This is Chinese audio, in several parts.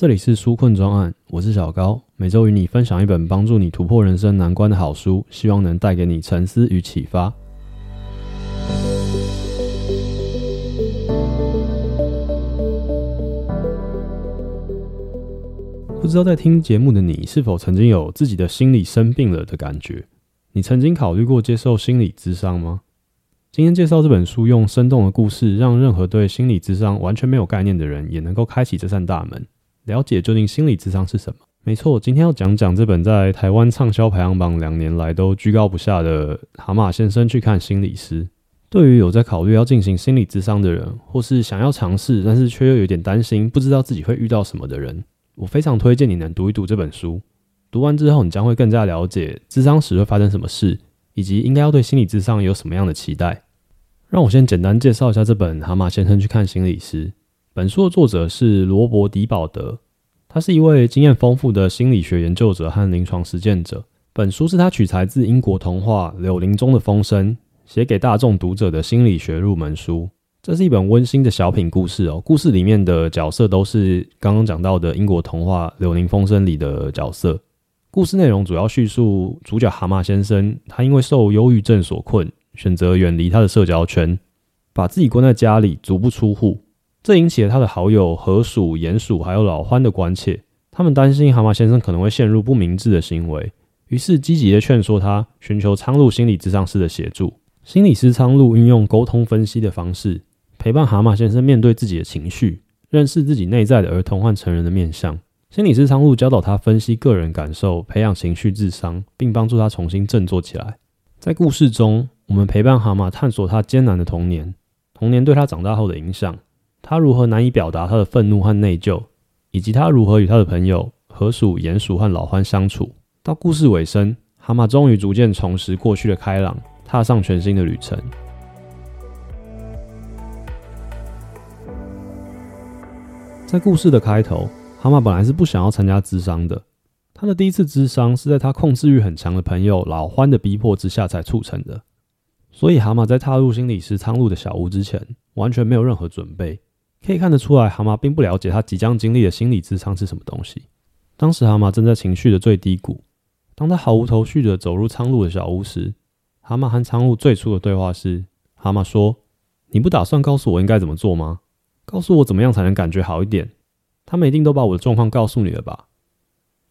这里是纾困专案，我是小高，每周与你分享一本帮助你突破人生难关的好书，希望能带给你沉思与启发。不知道在听节目的你，是否曾经有自己的心理生病了的感觉？你曾经考虑过接受心理咨商吗？今天介绍这本书，用生动的故事，让任何对心理咨商完全没有概念的人，也能够开启这扇大门。了解究竟心理智商是什么？没错，今天要讲讲这本在台湾畅销排行榜两年来都居高不下的《蛤蟆先生去看心理师》。对于有在考虑要进行心理咨商的人，或是想要尝试但是却又有点担心，不知道自己会遇到什么的人，我非常推荐你能读一读这本书。读完之后，你将会更加了解咨商时会发生什么事，以及应该要对心理智商有什么样的期待。让我先简单介绍一下这本《蛤蟆先生去看心理师》。本书的作者是罗伯·狄保德，他是一位经验丰富的心理学研究者和临床实践者。本书是他取材自英国童话《柳林中的风声》，写给大众读者的心理学入门书。这是一本温馨的小品故事哦。故事里面的角色都是刚刚讲到的英国童话《柳林风声》里的角色。故事内容主要叙述主角蛤蟆先生，他因为受忧郁症所困，选择远离他的社交圈，把自己关在家里，足不出户。这引起了他的好友河鼠、鼹鼠还有老獾的关切，他们担心蛤蟆先生可能会陷入不明智的行为，于是积极的劝说他寻求苍鹭心理咨商师的协助。心理师苍鹭运用沟通分析的方式，陪伴蛤蟆先生面对自己的情绪，认识自己内在的儿童和成人的面相。心理师苍鹭教导他分析个人感受，培养情绪智商，并帮助他重新振作起来。在故事中，我们陪伴蛤蟆探索他艰难的童年，童年对他长大后的影响。他如何难以表达他的愤怒和内疚，以及他如何与他的朋友河鼠、鼹鼠和老獾相处。到故事尾声，蛤蟆终于逐渐重拾过去的开朗，踏上全新的旅程。在故事的开头，蛤蟆本来是不想要参加咨商的。他的第一次咨商是在他控制欲很强的朋友老獾的逼迫之下才促成的。所以，蛤蟆在踏入心理师苍鹭的小屋之前，完全没有任何准备。可以看得出来，蛤蟆并不了解他即将经历的心理咨商是什么东西。当时，蛤蟆正在情绪的最低谷。当他毫无头绪地走入苍鹭的小屋时，蛤蟆和苍鹭最初的对话是：蛤蟆说：“你不打算告诉我应该怎么做吗？告诉我怎么样才能感觉好一点？他们一定都把我的状况告诉你了吧？”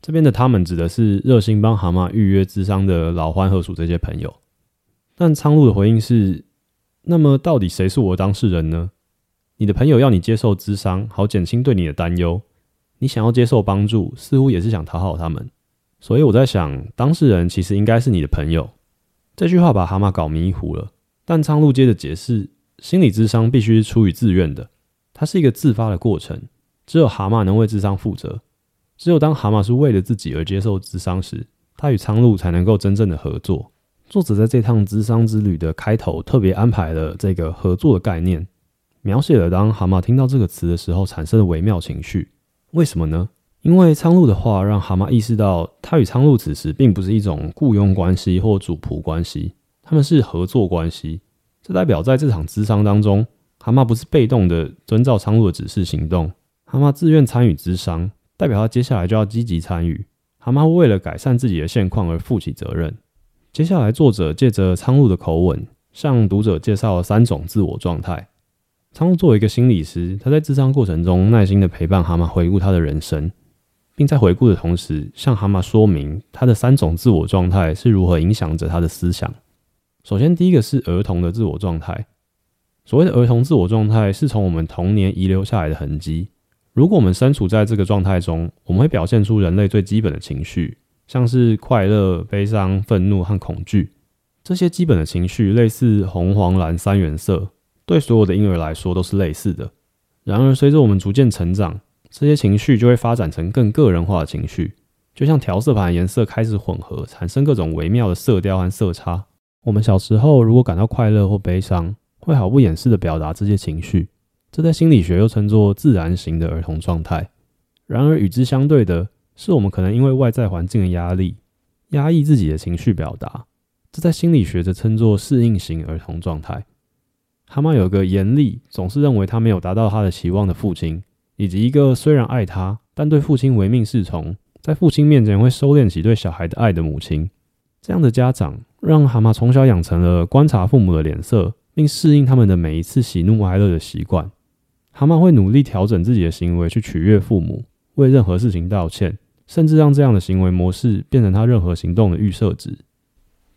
这边的“他们”指的是热心帮蛤蟆预约咨商的老獾、河鼠这些朋友。但苍鹭的回应是：“那么，到底谁是我的当事人呢？”你的朋友要你接受咨商，好减轻对你的担忧。你想要接受帮助，似乎也是想讨好他们。所以我在想，当事人其实应该是你的朋友。这句话把蛤蟆搞迷糊了。但苍鹭接着解释，心理咨商必须是出于自愿的，它是一个自发的过程。只有蛤蟆能为智商负责。只有当蛤蟆是为了自己而接受智商时，他与苍鹭才能够真正的合作。作者在这趟智商之旅的开头特别安排了这个合作的概念。描写了当蛤蟆听到这个词的时候产生的微妙情绪。为什么呢？因为苍鹭的话让蛤蟆意识到，他与苍鹭此时并不是一种雇佣关系或主仆关系，他们是合作关系。这代表在这场咨商当中，蛤蟆不是被动的遵照苍鹭的指示行动，蛤蟆自愿参与咨商，代表他接下来就要积极参与。蛤蟆为了改善自己的现况而负起责任。接下来，作者借着苍鹭的口吻，向读者介绍了三种自我状态。苍鹭作为一个心理师，他在智商过程中耐心的陪伴蛤蟆回顾他的人生，并在回顾的同时向蛤蟆说明他的三种自我状态是如何影响着他的思想。首先，第一个是儿童的自我状态。所谓的儿童自我状态，是从我们童年遗留下来的痕迹。如果我们身处在这个状态中，我们会表现出人类最基本的情绪，像是快乐、悲伤、愤怒和恐惧。这些基本的情绪类似红、黄、蓝三原色。对所有的婴儿来说都是类似的。然而，随着我们逐渐成长，这些情绪就会发展成更个人化的情绪，就像调色盘颜色开始混合，产生各种微妙的色调和色差。我们小时候如果感到快乐或悲伤，会毫不掩饰地表达这些情绪，这在心理学又称作自然型的儿童状态。然而，与之相对的是，我们可能因为外在环境的压力，压抑自己的情绪表达，这在心理学则称作适应型儿童状态。蛤蟆有个严厉、总是认为他没有达到他的期望的父亲，以及一个虽然爱他，但对父亲唯命是从，在父亲面前会收敛起对小孩的爱的母亲。这样的家长，让蛤蟆从小养成了观察父母的脸色，并适应他们的每一次喜怒哀乐的习惯。蛤蟆会努力调整自己的行为，去取悦父母，为任何事情道歉，甚至让这样的行为模式变成他任何行动的预设值。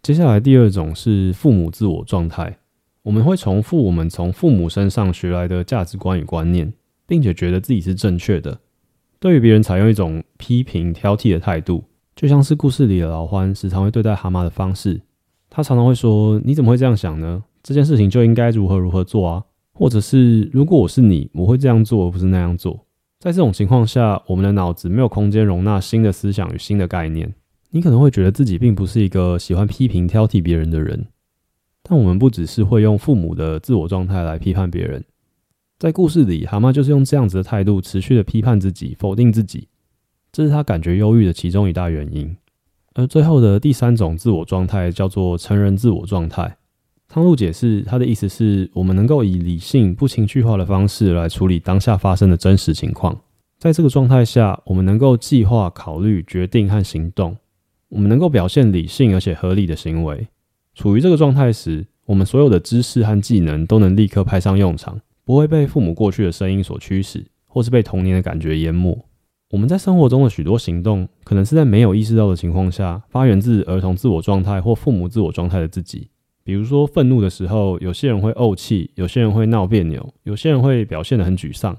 接下来，第二种是父母自我状态。我们会重复我们从父母身上学来的价值观与观念，并且觉得自己是正确的。对于别人采用一种批评、挑剔的态度。就像是故事里的老獾时常会对待蛤蟆的方式，他常常会说：“你怎么会这样想呢？这件事情就应该如何如何做啊？”或者是“如果我是你，我会这样做，而不是那样做。”在这种情况下，我们的脑子没有空间容纳新的思想与新的概念。你可能会觉得自己并不是一个喜欢批评、挑剔别人的人，但我们不只是会用父母的自我状态来批判别人。在故事里，蛤蟆就是用这样子的态度，持续的批判自己，否定自己。这是他感觉忧郁的其中一大原因，而最后的第三种自我状态叫做成人自我状态。汤露解释，他的意思是我们能够以理性、不情绪化的方式来处理当下发生的真实情况。在这个状态下，我们能够计划、考虑、决定和行动。我们能够表现理性而且合理的行为。处于这个状态时，我们所有的知识和技能都能立刻派上用场，不会被父母过去的声音所驱使，或是被童年的感觉淹没。我们在生活中的许多行动，可能是在没有意识到的情况下，发源自儿童自我状态或父母自我状态的自己。比如说，愤怒的时候，有些人会怄气，有些人会闹别扭，有些人会表现得很沮丧。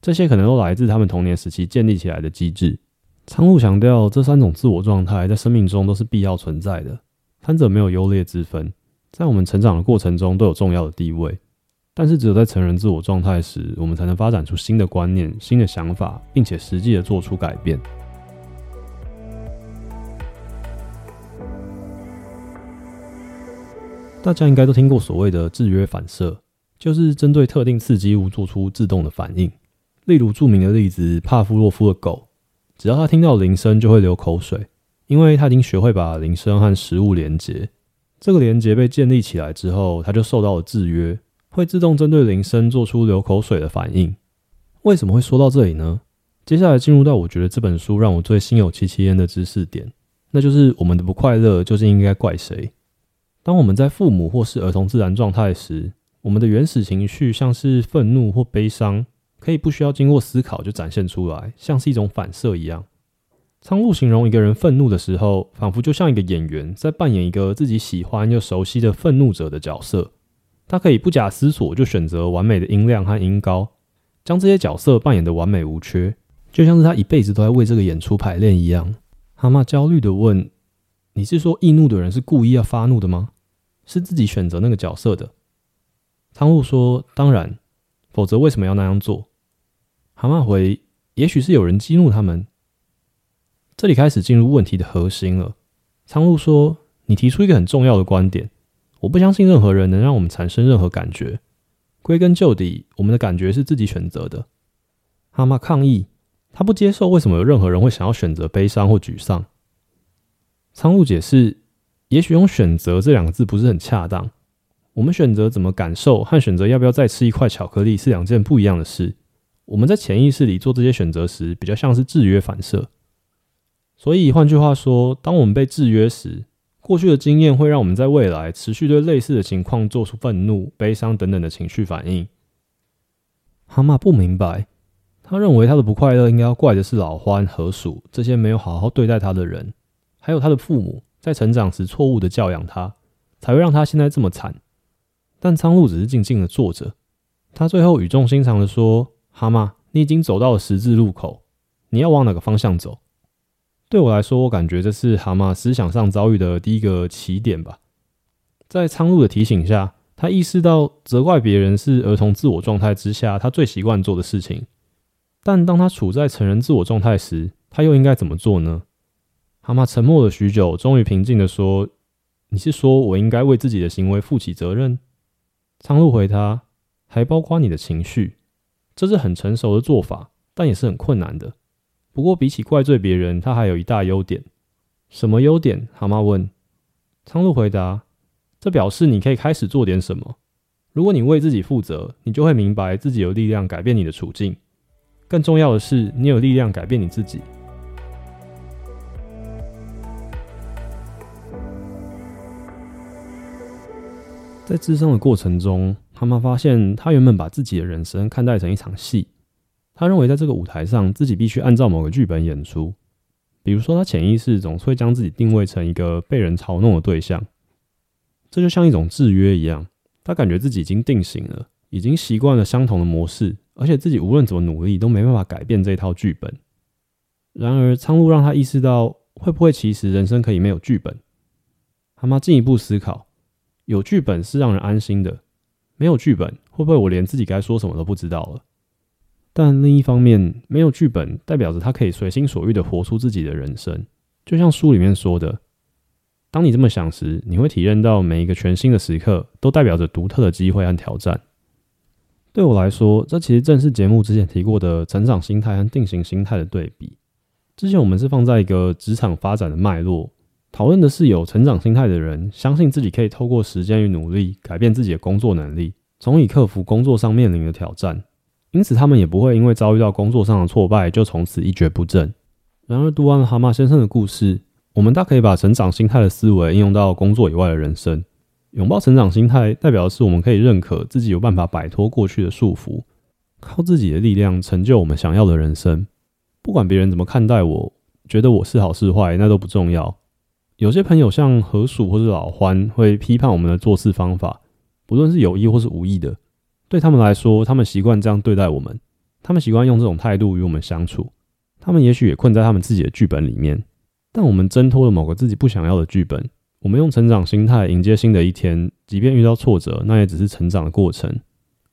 这些可能都来自他们童年时期建立起来的机制。仓鹭强调，这三种自我状态在生命中都是必要存在的，三者没有优劣之分，在我们成长的过程中都有重要的地位。但是，只有在成人自我状态时，我们才能发展出新的观念、新的想法，并且实际的做出改变。大家应该都听过所谓的制约反射，就是针对特定刺激物做出自动的反应。例如著名的例子，帕夫洛夫的狗，只要它听到铃声就会流口水，因为他已经学会把铃声和食物连接。这个连接被建立起来之后，它就受到了制约。会自动针对铃声做出流口水的反应。为什么会说到这里呢？接下来进入到我觉得这本书让我最心有戚戚焉的知识点，那就是我们的不快乐究竟应该怪谁？当我们在父母或是儿童自然状态时，我们的原始情绪像是愤怒或悲伤，可以不需要经过思考就展现出来，像是一种反射一样。苍鹭形容一个人愤怒的时候，仿佛就像一个演员在扮演一个自己喜欢又熟悉的愤怒者的角色。他可以不假思索就选择完美的音量和音高，将这些角色扮演的完美无缺，就像是他一辈子都在为这个演出排练一样。蛤蟆焦虑地问：“你是说易怒的人是故意要发怒的吗？是自己选择那个角色的？”苍鹭说：“当然，否则为什么要那样做？”蛤蟆回：“也许是有人激怒他们。”这里开始进入问题的核心了。苍鹭说：“你提出一个很重要的观点。”我不相信任何人能让我们产生任何感觉。归根究底，我们的感觉是自己选择的。蛤蟆抗议，他不接受为什么有任何人会想要选择悲伤或沮丧。苍鹭解释，也许用“选择”这两个字不是很恰当。我们选择怎么感受和选择要不要再吃一块巧克力是两件不一样的事。我们在潜意识里做这些选择时，比较像是制约反射。所以换句话说，当我们被制约时，过去的经验会让我们在未来持续对类似的情况做出愤怒、悲伤等等的情绪反应。蛤蟆不明白，他认为他的不快乐应该要怪的是老獾、河鼠这些没有好好对待他的人，还有他的父母在成长时错误的教养他，才会让他现在这么惨。但苍鹭只是静静的坐着，他最后语重心长的说：“蛤蟆，你已经走到了十字路口，你要往哪个方向走？”对我来说，我感觉这是蛤蟆思想上遭遇的第一个起点吧。在苍鹭的提醒下，他意识到责怪别人是儿童自我状态之下他最习惯做的事情。但当他处在成人自我状态时，他又应该怎么做呢？蛤蟆沉默了许久，终于平静地说：“你是说我应该为自己的行为负起责任？”苍鹭回他：“还包括你的情绪。这是很成熟的做法，但也是很困难的。”不过，比起怪罪别人，他还有一大优点。什么优点？蛤蟆问。苍鹭回答：“这表示你可以开始做点什么。如果你为自己负责，你就会明白自己有力量改变你的处境。更重要的是，你有力量改变你自己。在咨商的过程中，蛤蟆发现，他原本把自己的人生看待成一场戏。他认为，在这个舞台上，自己必须按照某个剧本演出。比如说，他潜意识总是会将自己定位成一个被人嘲弄的对象，这就像一种制约一样。他感觉自己已经定型了，已经习惯了相同的模式，而且自己无论怎么努力都没办法改变这套剧本。然而，苍鹭让他意识到，会不会其实人生可以没有剧本？哈玛进一步思考。有剧本是让人安心的，没有剧本会不会我连自己该说什么都不知道了？但另一方面，没有剧本代表着他可以随心所欲的活出自己的人生。就像书里面说的，当你这么想时，你会体验到每一个全新的时刻都代表着独特的机会和挑战。对我来说，这其实正是节目之前提过的成长心态和定型心态的对比。之前我们是放在一个职场发展的脉络。讨论的是有成长心态的人，相信自己可以透过时间与努力改变自己的工作能力，从而克服工作上面临的挑战。因此，他们也不会因为遭遇到工作上的挫败就从此一蹶不振。然而，读完了蛤蟆先生的故事，我们大可以把成长心态的思维应用到工作以外的人生。拥抱成长心态，代表的是我们可以认可自己有办法摆脱过去的束缚，靠自己的力量成就我们想要的人生。不管别人怎么看待我，觉得我是好是坏，那都不重要。有些朋友像河鼠或是老獾，会批判我们的做事方法，不论是有意或是无意的。对他们来说，他们习惯这样对待我们，他们习惯用这种态度与我们相处。他们也许也困在他们自己的剧本里面，但我们挣脱了某个自己不想要的剧本。我们用成长心态迎接新的一天，即便遇到挫折，那也只是成长的过程。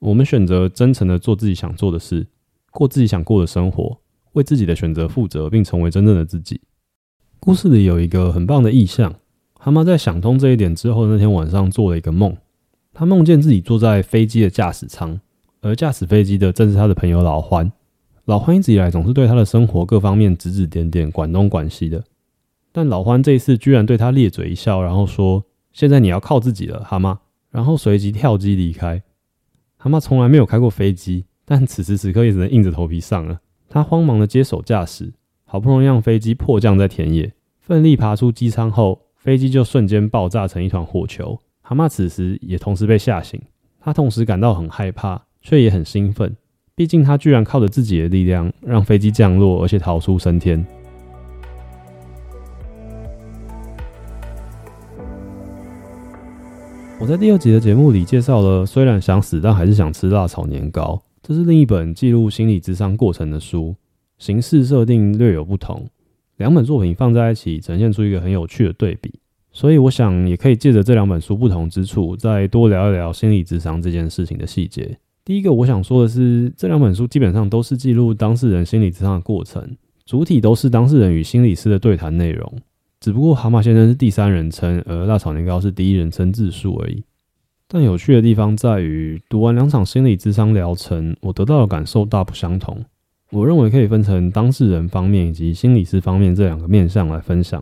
我们选择真诚的做自己想做的事，过自己想过的生活，为自己的选择负责，并成为真正的自己。故事里有一个很棒的意象，蛤蟆在想通这一点之后，那天晚上做了一个梦。他梦见自己坐在飞机的驾驶舱，而驾驶飞机的正是他的朋友老欢。老欢一直以来总是对他的生活各方面指指点点，管东管西的。但老欢这一次居然对他咧嘴一笑，然后说：“现在你要靠自己了，蛤蟆。”然后随即跳机离开。蛤蟆从来没有开过飞机，但此时此刻也只能硬着头皮上了。他慌忙的接手驾驶。好不容易让飞机迫降在田野，奋力爬出机舱后，飞机就瞬间爆炸成一团火球。蛤蟆此时也同时被吓醒，他同时感到很害怕，却也很兴奋。毕竟他居然靠着自己的力量让飞机降落，而且逃出升天。我在第二集的节目里介绍了，虽然想死，但还是想吃辣炒年糕。这是另一本记录心理智商过程的书。形式设定略有不同，两本作品放在一起，呈现出一个很有趣的对比。所以，我想也可以借着这两本书不同之处，再多聊一聊心理智商这件事情的细节。第一个，我想说的是，这两本书基本上都是记录当事人心理智商的过程，主体都是当事人与心理师的对谈内容。只不过，蛤蟆先生是第三人称，而辣炒年糕是第一人称自述而已。但有趣的地方在于，读完两场心理智商疗程，我得到的感受大不相同。我认为可以分成当事人方面以及心理师方面这两个面向来分享。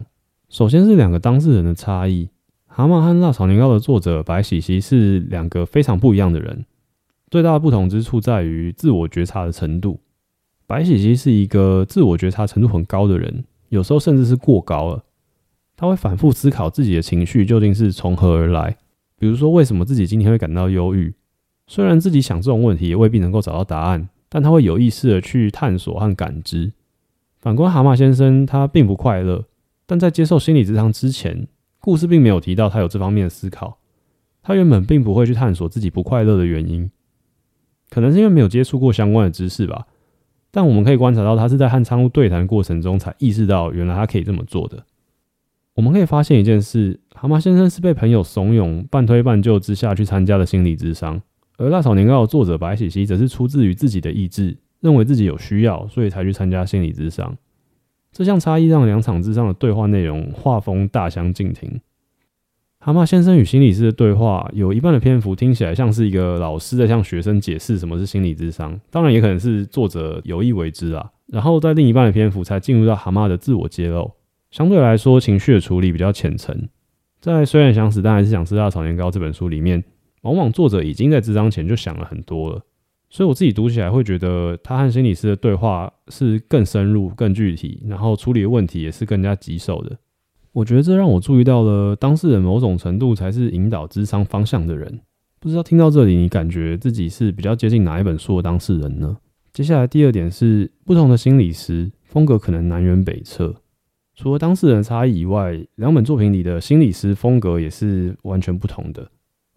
首先是两个当事人的差异。蛤蟆和辣炒年糕的作者白喜熙是两个非常不一样的人。最大的不同之处在于自我觉察的程度。白喜熙是一个自我觉察程度很高的人，有时候甚至是过高了。他会反复思考自己的情绪究竟是从何而来，比如说为什么自己今天会感到忧郁。虽然自己想这种问题也未必能够找到答案。但他会有意识的去探索和感知。反观蛤蟆先生，他并不快乐，但在接受心理咨商之前，故事并没有提到他有这方面的思考。他原本并不会去探索自己不快乐的原因，可能是因为没有接触过相关的知识吧。但我们可以观察到，他是在和苍鹭对谈过程中才意识到，原来他可以这么做的。我们可以发现一件事：蛤蟆先生是被朋友怂恿、半推半就之下去参加的心理咨商。而辣炒年糕的作者白喜熙则是出自于自己的意志，认为自己有需要，所以才去参加心理咨商。这项差异让两场咨商的对话内容画风大相径庭。蛤蟆先生与心理师的对话有一半的篇幅听起来像是一个老师在向学生解释什么是心理智商，当然也可能是作者有意为之啊。然后在另一半的篇幅才进入到蛤蟆的自我揭露，相对来说情绪的处理比较浅层。在虽然想死但还是想吃辣炒年糕这本书里面。往往作者已经在智商前就想了很多了，所以我自己读起来会觉得他和心理师的对话是更深入、更具体，然后处理的问题也是更加棘手的。我觉得这让我注意到了当事人某种程度才是引导咨商方向的人。不知道听到这里，你感觉自己是比较接近哪一本书的当事人呢？接下来第二点是，不同的心理师风格可能南辕北辙。除了当事人差异以外，两本作品里的心理师风格也是完全不同的。《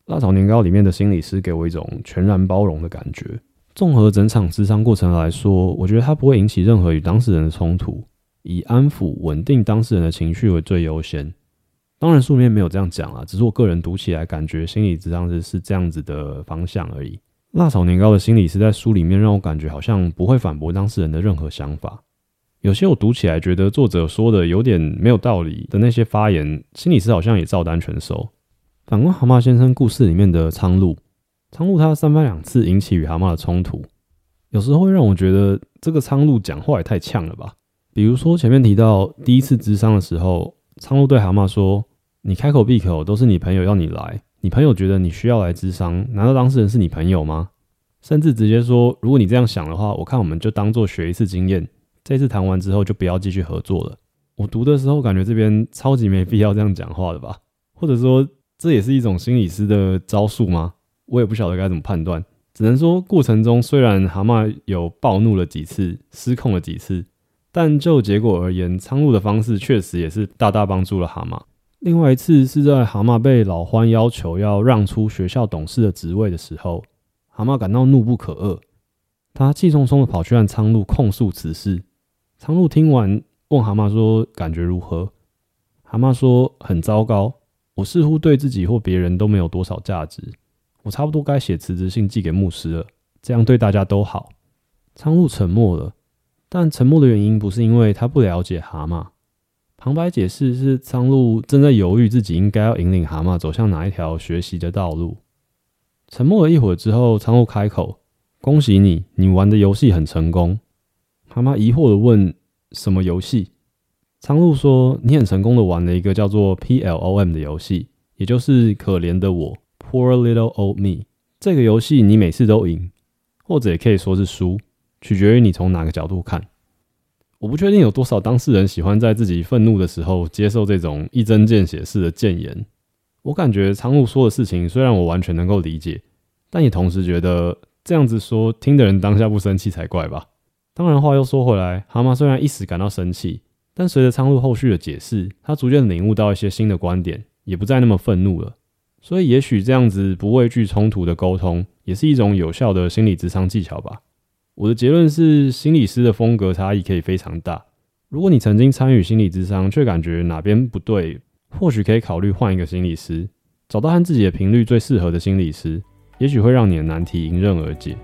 辣炒年糕》里面的心理师给我一种全然包容的感觉。综合整场咨商过程来说，我觉得他不会引起任何与当事人的冲突，以安抚、稳定当事人的情绪为最优先。当然，书里面没有这样讲啊，只是我个人读起来感觉心理咨商是是这样子的方向而已。《辣炒年糕》的心理师在书里面让我感觉好像不会反驳当事人的任何想法。有些我读起来觉得作者说的有点没有道理的那些发言，心理师好像也照单全收。反观《蛤蟆先生》故事里面的苍鹭，苍鹭他三番两次引起与蛤蟆的冲突，有时候会让我觉得这个苍鹭讲话也太呛了吧。比如说前面提到第一次咨商的时候，苍鹭对蛤蟆说：“你开口闭口都是你朋友要你来，你朋友觉得你需要来咨商，难道当事人是你朋友吗？”甚至直接说：“如果你这样想的话，我看我们就当做学一次经验。”这次谈完之后就不要继续合作了。我读的时候感觉这边超级没必要这样讲话的吧？或者说这也是一种心理师的招数吗？我也不晓得该怎么判断。只能说过程中虽然蛤蟆有暴怒了几次，失控了几次，但就结果而言，苍鹭的方式确实也是大大帮助了蛤蟆。另外一次是在蛤蟆被老獾要求要让出学校董事的职位的时候，蛤蟆感到怒不可遏，他气冲冲的跑去向苍鹭控诉此事。苍鹭听完，问蛤蟆说：“感觉如何？”蛤蟆说：“很糟糕，我似乎对自己或别人都没有多少价值。我差不多该写辞职信寄给牧师了，这样对大家都好。”苍鹭沉默了，但沉默的原因不是因为他不了解蛤蟆。旁白解释是苍鹭正在犹豫自己应该要引领蛤蟆走向哪一条学习的道路。沉默了一会儿之后，苍鹭开口：“恭喜你，你玩的游戏很成功。”蛤蟆疑惑的问：“什么游戏？”苍鹭说：“你很成功的玩了一个叫做 PLOM 的游戏，也就是可怜的我 （Poor Little Old Me）。这个游戏你每次都赢，或者也可以说是输，取决于你从哪个角度看。我不确定有多少当事人喜欢在自己愤怒的时候接受这种一针见血式的谏言。我感觉苍鹭说的事情虽然我完全能够理解，但也同时觉得这样子说，听的人当下不生气才怪吧。当然，话又说回来，蛤蟆虽然一时感到生气，但随着苍鹭后续的解释，他逐渐领悟到一些新的观点，也不再那么愤怒了。所以，也许这样子不畏惧冲突的沟通，也是一种有效的心理智商技巧吧。我的结论是，心理师的风格差异可以非常大。如果你曾经参与心理咨商，却感觉哪边不对，或许可以考虑换一个心理师，找到和自己的频率最适合的心理师，也许会让你的难题迎刃而解。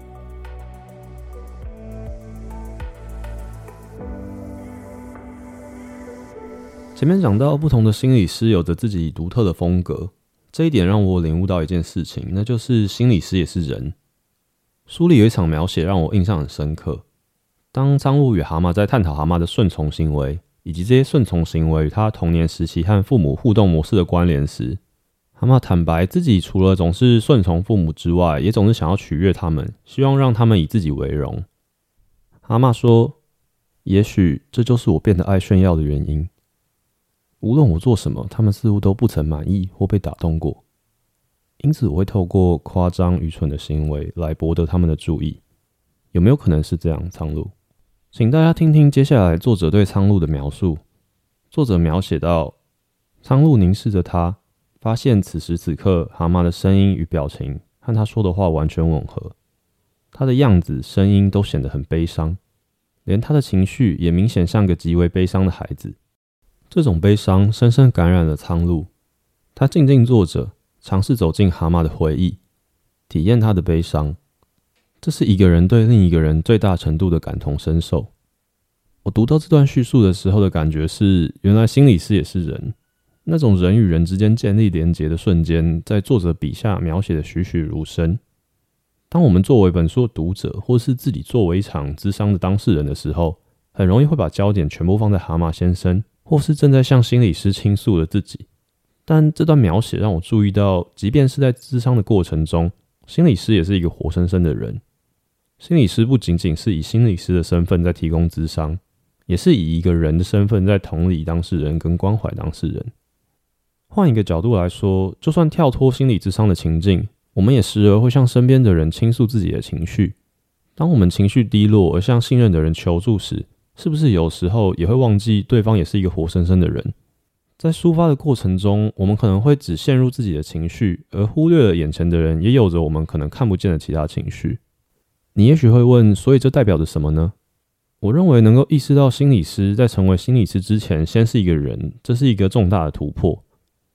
前面讲到，不同的心理师有着自己独特的风格，这一点让我领悟到一件事情，那就是心理师也是人。书里有一场描写让我印象很深刻。当苍鹭与蛤蟆在探讨蛤蟆的顺从行为，以及这些顺从行为与他童年时期和父母互动模式的关联时，蛤蟆坦白自己除了总是顺从父母之外，也总是想要取悦他们，希望让他们以自己为荣。蛤蟆说：“也许这就是我变得爱炫耀的原因。”无论我做什么，他们似乎都不曾满意或被打动过，因此我会透过夸张愚蠢的行为来博得他们的注意。有没有可能是这样？苍鹭，请大家听听接下来作者对苍鹭的描述。作者描写到，苍鹭凝视着他，发现此时此刻蛤蟆的声音与表情和他说的话完全吻合，他的样子、声音都显得很悲伤，连他的情绪也明显像个极为悲伤的孩子。这种悲伤深深感染了苍鹭，他静静坐着，尝试走进蛤蟆的回忆，体验他的悲伤。这是一个人对另一个人最大程度的感同身受。我读到这段叙述的时候的感觉是，原来心理师也是人，那种人与人之间建立连结的瞬间，在作者笔下描写的栩栩如生。当我们作为本书的读者，或是自己作为一场咨商的当事人的时候，很容易会把焦点全部放在蛤蟆先生。或是正在向心理师倾诉的自己，但这段描写让我注意到，即便是在咨商的过程中，心理师也是一个活生生的人。心理师不仅仅是以心理师的身份在提供咨商，也是以一个人的身份在同理当事人跟关怀当事人。换一个角度来说，就算跳脱心理咨商的情境，我们也时而会向身边的人倾诉自己的情绪。当我们情绪低落而向信任的人求助时，是不是有时候也会忘记对方也是一个活生生的人？在抒发的过程中，我们可能会只陷入自己的情绪，而忽略了眼前的人也有着我们可能看不见的其他情绪。你也许会问，所以这代表着什么呢？我认为能够意识到心理师在成为心理师之前，先是一个人，这是一个重大的突破。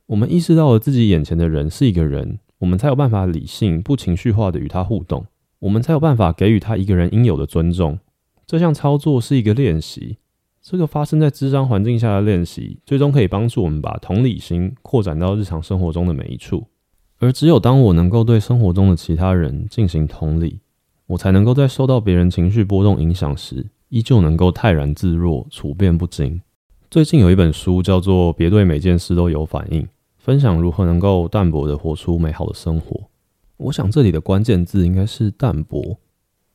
我们意识到了自己眼前的人是一个人，我们才有办法理性、不情绪化的与他互动，我们才有办法给予他一个人应有的尊重。这项操作是一个练习。这个发生在咨商环境下的练习，最终可以帮助我们把同理心扩展到日常生活中的每一处。而只有当我能够对生活中的其他人进行同理，我才能够在受到别人情绪波动影响时，依旧能够泰然自若、处变不惊。最近有一本书叫做《别对每件事都有反应》，分享如何能够淡泊地活出美好的生活。我想这里的关键字应该是淡泊。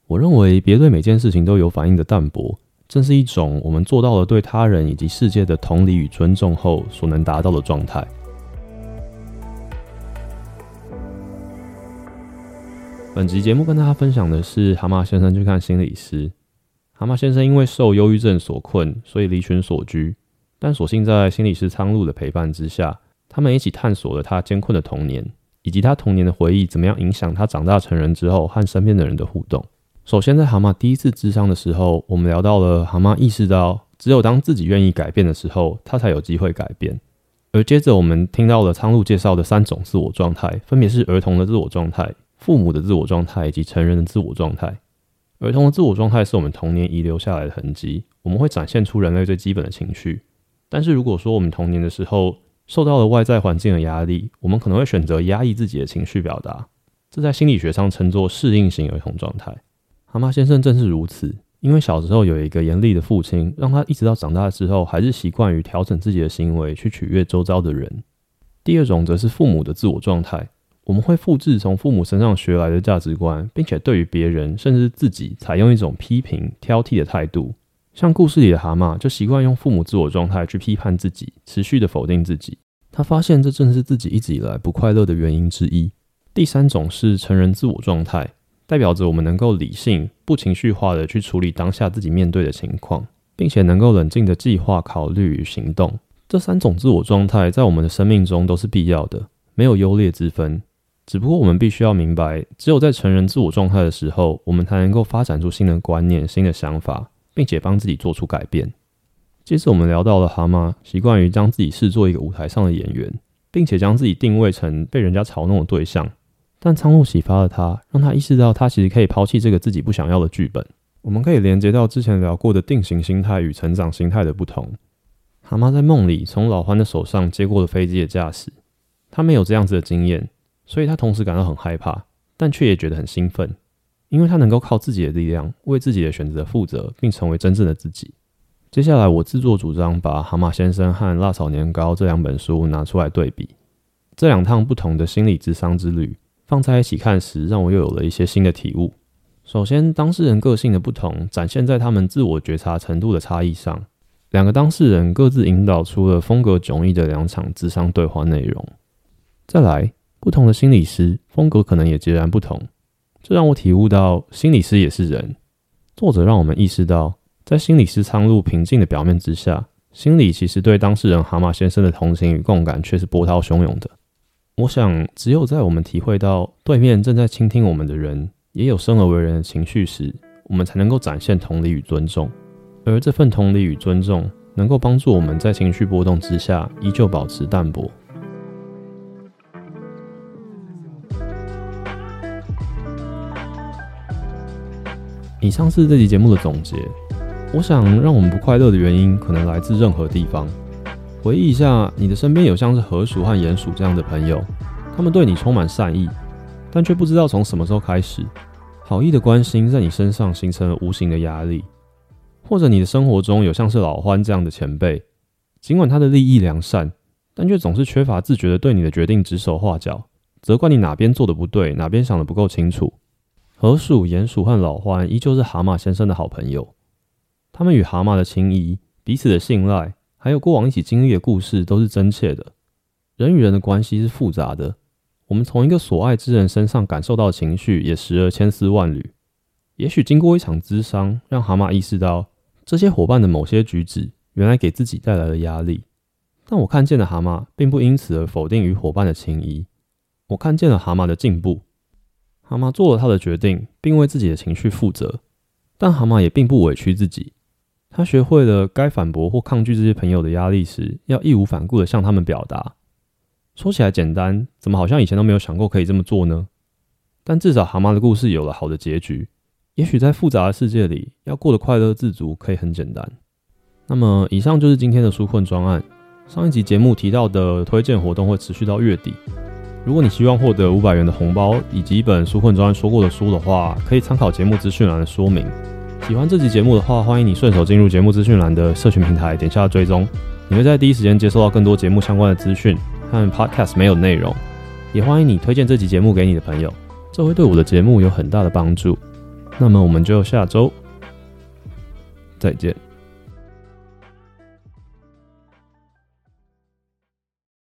我认为别对每件事情都有反应的淡泊。正是一种我们做到了对他人以及世界的同理与尊重后所能达到的状态。本集节目跟大家分享的是蛤蟆先生去看心理师。蛤蟆先生因为受忧郁症所困，所以离群所居，但所幸在心理师苍鹭的陪伴之下，他们一起探索了他艰困的童年，以及他童年的回忆怎么样影响他长大成人之后和身边的人的互动。首先，在蛤蟆第一次智商的时候，我们聊到了蛤蟆意识到，只有当自己愿意改变的时候，他才有机会改变。而接着，我们听到了苍鹭介绍的三种自我状态，分别是儿童的自我状态、父母的自我状态以及成人的自我状态。儿童的自我状态是我们童年遗留下来的痕迹，我们会展现出人类最基本的情绪。但是，如果说我们童年的时候受到了外在环境的压力，我们可能会选择压抑自己的情绪表达，这在心理学上称作适应型儿童状态。蛤蟆先生正是如此，因为小时候有一个严厉的父亲，让他一直到长大之后，还是习惯于调整自己的行为去取悦周遭的人。第二种则是父母的自我状态，我们会复制从父母身上学来的价值观，并且对于别人甚至自己采用一种批评、挑剔的态度。像故事里的蛤蟆，就习惯用父母自我状态去批判自己，持续的否定自己。他发现这正是自己一直以来不快乐的原因之一。第三种是成人自我状态。代表着我们能够理性、不情绪化的去处理当下自己面对的情况，并且能够冷静的计划、考虑与行动。这三种自我状态在我们的生命中都是必要的，没有优劣之分。只不过我们必须要明白，只有在成人自我状态的时候，我们才能够发展出新的观念、新的想法，并且帮自己做出改变。接着，我们聊到了蛤蟆习惯于将自己视作一个舞台上的演员，并且将自己定位成被人家嘲弄的对象。但苍鹭启发了他，让他意识到他其实可以抛弃这个自己不想要的剧本。我们可以连接到之前聊过的定型心态与成长心态的不同。蛤蟆在梦里从老獾的手上接过了飞机的驾驶，他没有这样子的经验，所以他同时感到很害怕，但却也觉得很兴奋，因为他能够靠自己的力量为自己的选择负责，并成为真正的自己。接下来，我自作主张把《蛤蟆先生》和《辣炒年糕》这两本书拿出来对比，这两趟不同的心理智商之旅。放在一起看时，让我又有了一些新的体悟。首先，当事人个性的不同展现在他们自我觉察程度的差异上。两个当事人各自引导出了风格迥异的两场咨商对话内容。再来，不同的心理师风格可能也截然不同，这让我体悟到心理师也是人。作者让我们意识到，在心理师苍鹭平静的表面之下，心里其实对当事人蛤蟆先生的同情与共感却是波涛汹涌的。我想，只有在我们体会到对面正在倾听我们的人也有生而为人的情绪时，我们才能够展现同理与尊重。而这份同理与尊重，能够帮助我们在情绪波动之下，依旧保持淡泊。以上是这期节目的总结。我想，让我们不快乐的原因，可能来自任何地方。回忆一下，你的身边有像是河鼠和鼹鼠这样的朋友，他们对你充满善意，但却不知道从什么时候开始，好意的关心在你身上形成了无形的压力。或者你的生活中有像是老獾这样的前辈，尽管他的利益良善，但却总是缺乏自觉的对你的决定指手画脚，责怪你哪边做的不对，哪边想的不够清楚。河鼠、鼹鼠和老獾依旧是蛤蟆先生的好朋友。他们与蛤蟆的情谊、彼此的信赖，还有过往一起经历的故事，都是真切的。人与人的关系是复杂的，我们从一个所爱之人身上感受到情绪，也时而千丝万缕。也许经过一场咨商，让蛤蟆意识到这些伙伴的某些举止，原来给自己带来了压力。但我看见的蛤蟆，并不因此而否定与伙伴的情谊。我看见了蛤蟆的进步。蛤蟆做了他的决定，并为自己的情绪负责。但蛤蟆也并不委屈自己。他学会了该反驳或抗拒这些朋友的压力时，要义无反顾地向他们表达。说起来简单，怎么好像以前都没有想过可以这么做呢？但至少蛤蟆的故事有了好的结局。也许在复杂的世界里，要过得快乐自足可以很简单。那么，以上就是今天的书困专案。上一集节目提到的推荐活动会持续到月底。如果你希望获得五百元的红包以及一本书困专案说过的书的话，可以参考节目资讯栏的说明。喜欢这期节目的话，欢迎你顺手进入节目资讯栏的社群平台，点下追踪，你会在第一时间接收到更多节目相关的资讯和 Podcast 没有内容。也欢迎你推荐这期节目给你的朋友，这会对我的节目有很大的帮助。那么我们就下周再见。